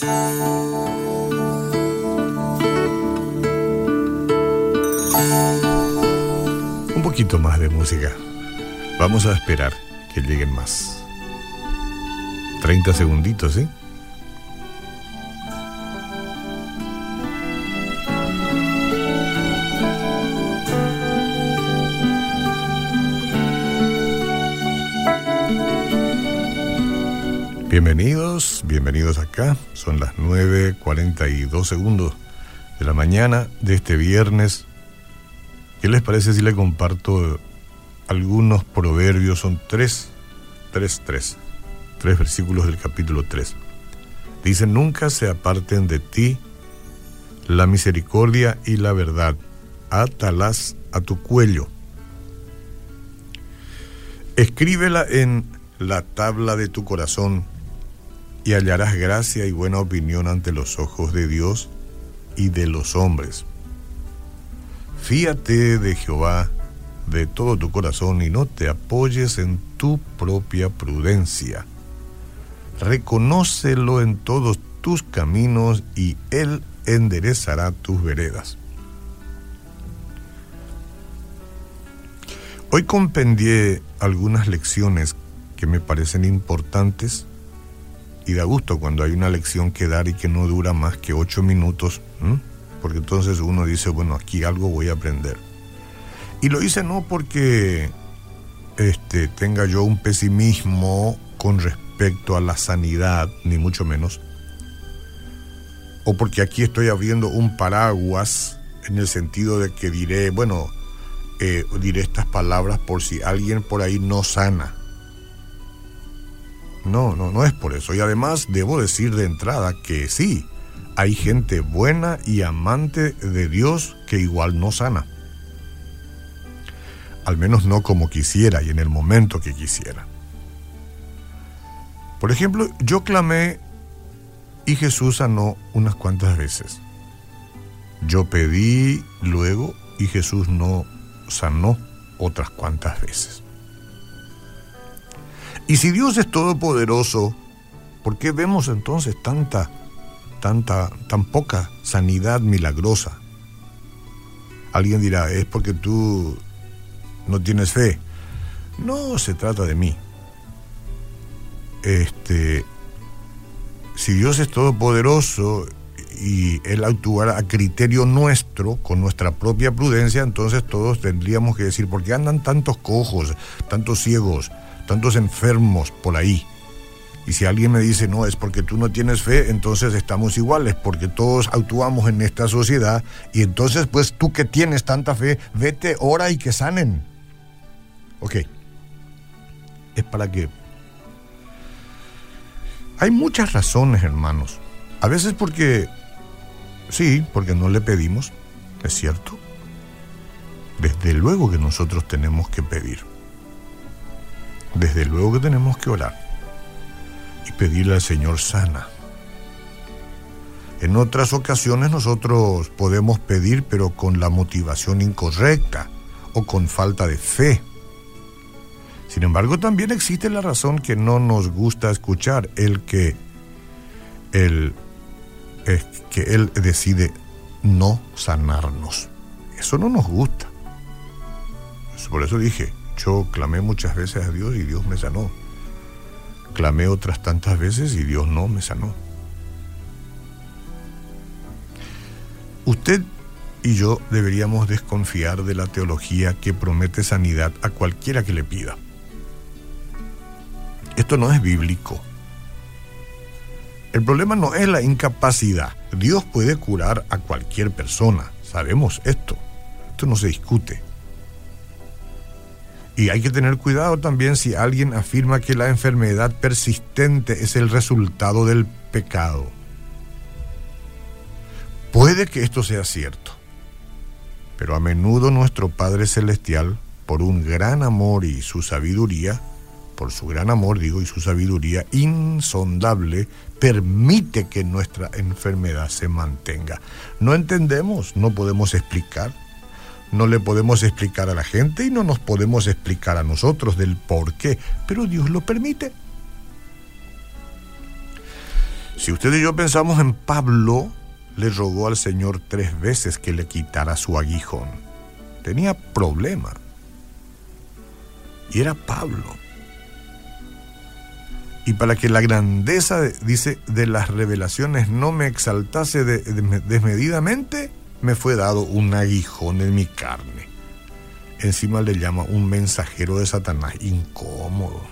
Un poquito más de música. Vamos a esperar que lleguen más. 30 segunditos, ¿sí? Bienvenidos, bienvenidos acá. Son las 9.42 segundos de la mañana de este viernes. ¿Qué les parece si le comparto algunos proverbios? Son tres, tres, tres, tres versículos del capítulo 3. Dice, nunca se aparten de ti la misericordia y la verdad. Átalas a tu cuello. Escríbela en la tabla de tu corazón y hallarás gracia y buena opinión ante los ojos de Dios y de los hombres. Fíate de Jehová de todo tu corazón y no te apoyes en tu propia prudencia. Reconócelo en todos tus caminos y Él enderezará tus veredas. Hoy compendié algunas lecciones que me parecen importantes y da gusto cuando hay una lección que dar y que no dura más que ocho minutos, porque entonces uno dice, bueno, aquí algo voy a aprender. Y lo hice no porque este, tenga yo un pesimismo con respecto a la sanidad, ni mucho menos, o porque aquí estoy abriendo un paraguas en el sentido de que diré, bueno, eh, diré estas palabras por si alguien por ahí no sana. No, no, no es por eso. Y además debo decir de entrada que sí, hay gente buena y amante de Dios que igual no sana. Al menos no como quisiera y en el momento que quisiera. Por ejemplo, yo clamé y Jesús sanó unas cuantas veces. Yo pedí luego y Jesús no sanó otras cuantas veces. Y si Dios es todopoderoso, ¿por qué vemos entonces tanta, tanta, tan poca sanidad milagrosa? Alguien dirá, es porque tú no tienes fe. No se trata de mí. Este, si Dios es todopoderoso y Él actuara a criterio nuestro, con nuestra propia prudencia, entonces todos tendríamos que decir, ¿por qué andan tantos cojos, tantos ciegos? Tantos enfermos por ahí. Y si alguien me dice, no, es porque tú no tienes fe, entonces estamos iguales, porque todos actuamos en esta sociedad. Y entonces, pues tú que tienes tanta fe, vete, ora y que sanen. Ok. Es para que... Hay muchas razones, hermanos. A veces porque... Sí, porque no le pedimos, es cierto. Desde luego que nosotros tenemos que pedir desde luego que tenemos que orar y pedirle al Señor sana. En otras ocasiones nosotros podemos pedir pero con la motivación incorrecta o con falta de fe. Sin embargo, también existe la razón que no nos gusta escuchar, el que el, que él decide no sanarnos. Eso no nos gusta. Por eso dije, yo clamé muchas veces a Dios y Dios me sanó. Clamé otras tantas veces y Dios no me sanó. Usted y yo deberíamos desconfiar de la teología que promete sanidad a cualquiera que le pida. Esto no es bíblico. El problema no es la incapacidad. Dios puede curar a cualquier persona. Sabemos esto. Esto no se discute. Y hay que tener cuidado también si alguien afirma que la enfermedad persistente es el resultado del pecado. Puede que esto sea cierto, pero a menudo nuestro Padre Celestial, por un gran amor y su sabiduría, por su gran amor digo y su sabiduría insondable, permite que nuestra enfermedad se mantenga. No entendemos, no podemos explicar, no le podemos explicar a la gente y no nos podemos explicar a nosotros del por qué, pero Dios lo permite. Si usted y yo pensamos en Pablo, le rogó al Señor tres veces que le quitara su aguijón. Tenía problema. Y era Pablo. Y para que la grandeza, dice, de las revelaciones no me exaltase desmedidamente, me fue dado un aguijón en mi carne. Encima le llama un mensajero de Satanás incómodo.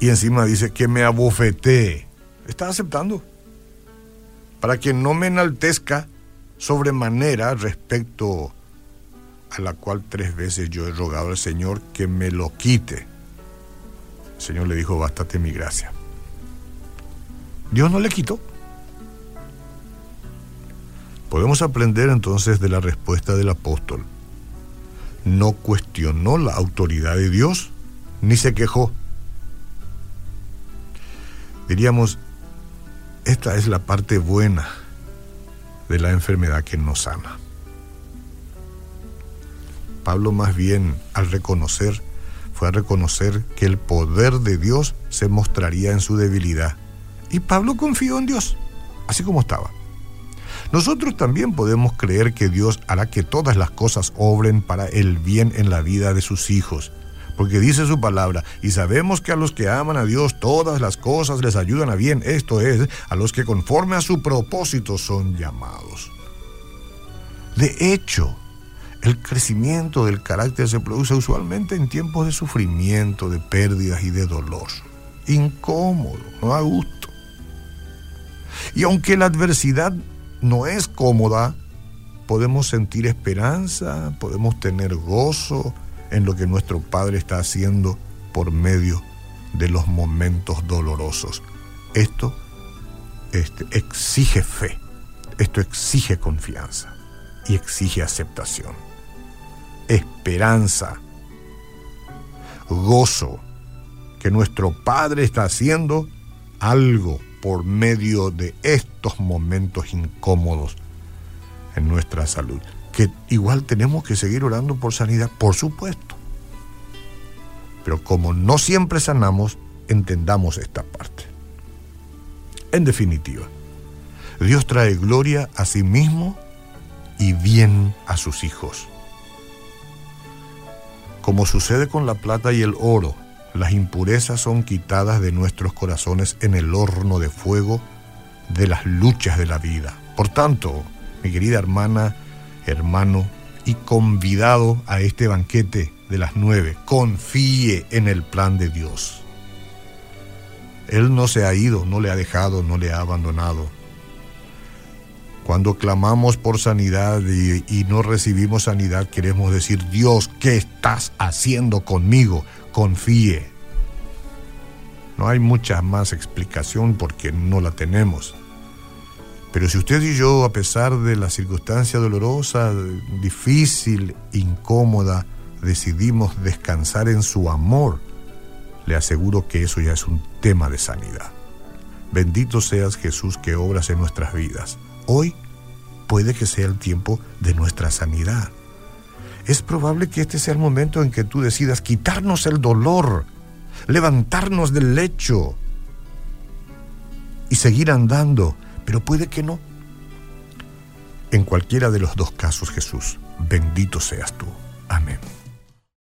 Y encima dice que me abofeté. Está aceptando. Para que no me enaltezca sobremanera respecto a la cual tres veces yo he rogado al Señor que me lo quite. El Señor le dijo, bástate mi gracia. Dios no le quitó. Podemos aprender entonces de la respuesta del apóstol. No cuestionó la autoridad de Dios ni se quejó. Diríamos, esta es la parte buena de la enfermedad que nos sana. Pablo más bien al reconocer, fue a reconocer que el poder de Dios se mostraría en su debilidad. Y Pablo confió en Dios, así como estaba. Nosotros también podemos creer que Dios hará que todas las cosas obren para el bien en la vida de sus hijos, porque dice su palabra, y sabemos que a los que aman a Dios todas las cosas les ayudan a bien, esto es, a los que conforme a su propósito son llamados. De hecho, el crecimiento del carácter se produce usualmente en tiempos de sufrimiento, de pérdidas y de dolor. Incómodo, no a gusto. Y aunque la adversidad no es cómoda, podemos sentir esperanza, podemos tener gozo en lo que nuestro Padre está haciendo por medio de los momentos dolorosos. Esto este, exige fe, esto exige confianza y exige aceptación, esperanza, gozo, que nuestro Padre está haciendo algo por medio de estos momentos incómodos en nuestra salud. Que igual tenemos que seguir orando por sanidad, por supuesto. Pero como no siempre sanamos, entendamos esta parte. En definitiva, Dios trae gloria a sí mismo y bien a sus hijos. Como sucede con la plata y el oro, las impurezas son quitadas de nuestros corazones en el horno de fuego de las luchas de la vida. Por tanto, mi querida hermana, hermano y convidado a este banquete de las nueve, confíe en el plan de Dios. Él no se ha ido, no le ha dejado, no le ha abandonado. Cuando clamamos por sanidad y, y, no recibimos sanidad, queremos decir, Dios, ¿qué estás haciendo conmigo? Confíe. No hay mucha más explicación porque no la tenemos. Pero si usted y yo, a pesar de la circunstancia dolorosa, difícil, incómoda, decidimos descansar en su amor, le aseguro que eso ya es un tema de sanidad. Bendito seas Jesús que obras en nuestras vidas. Hoy puede que sea el tiempo de nuestra sanidad es probable que este sea el momento en que tú decidas quitarnos el dolor, levantarnos del lecho y seguir andando, pero puede que no. En cualquiera de los dos casos, Jesús, bendito seas tú. Amén.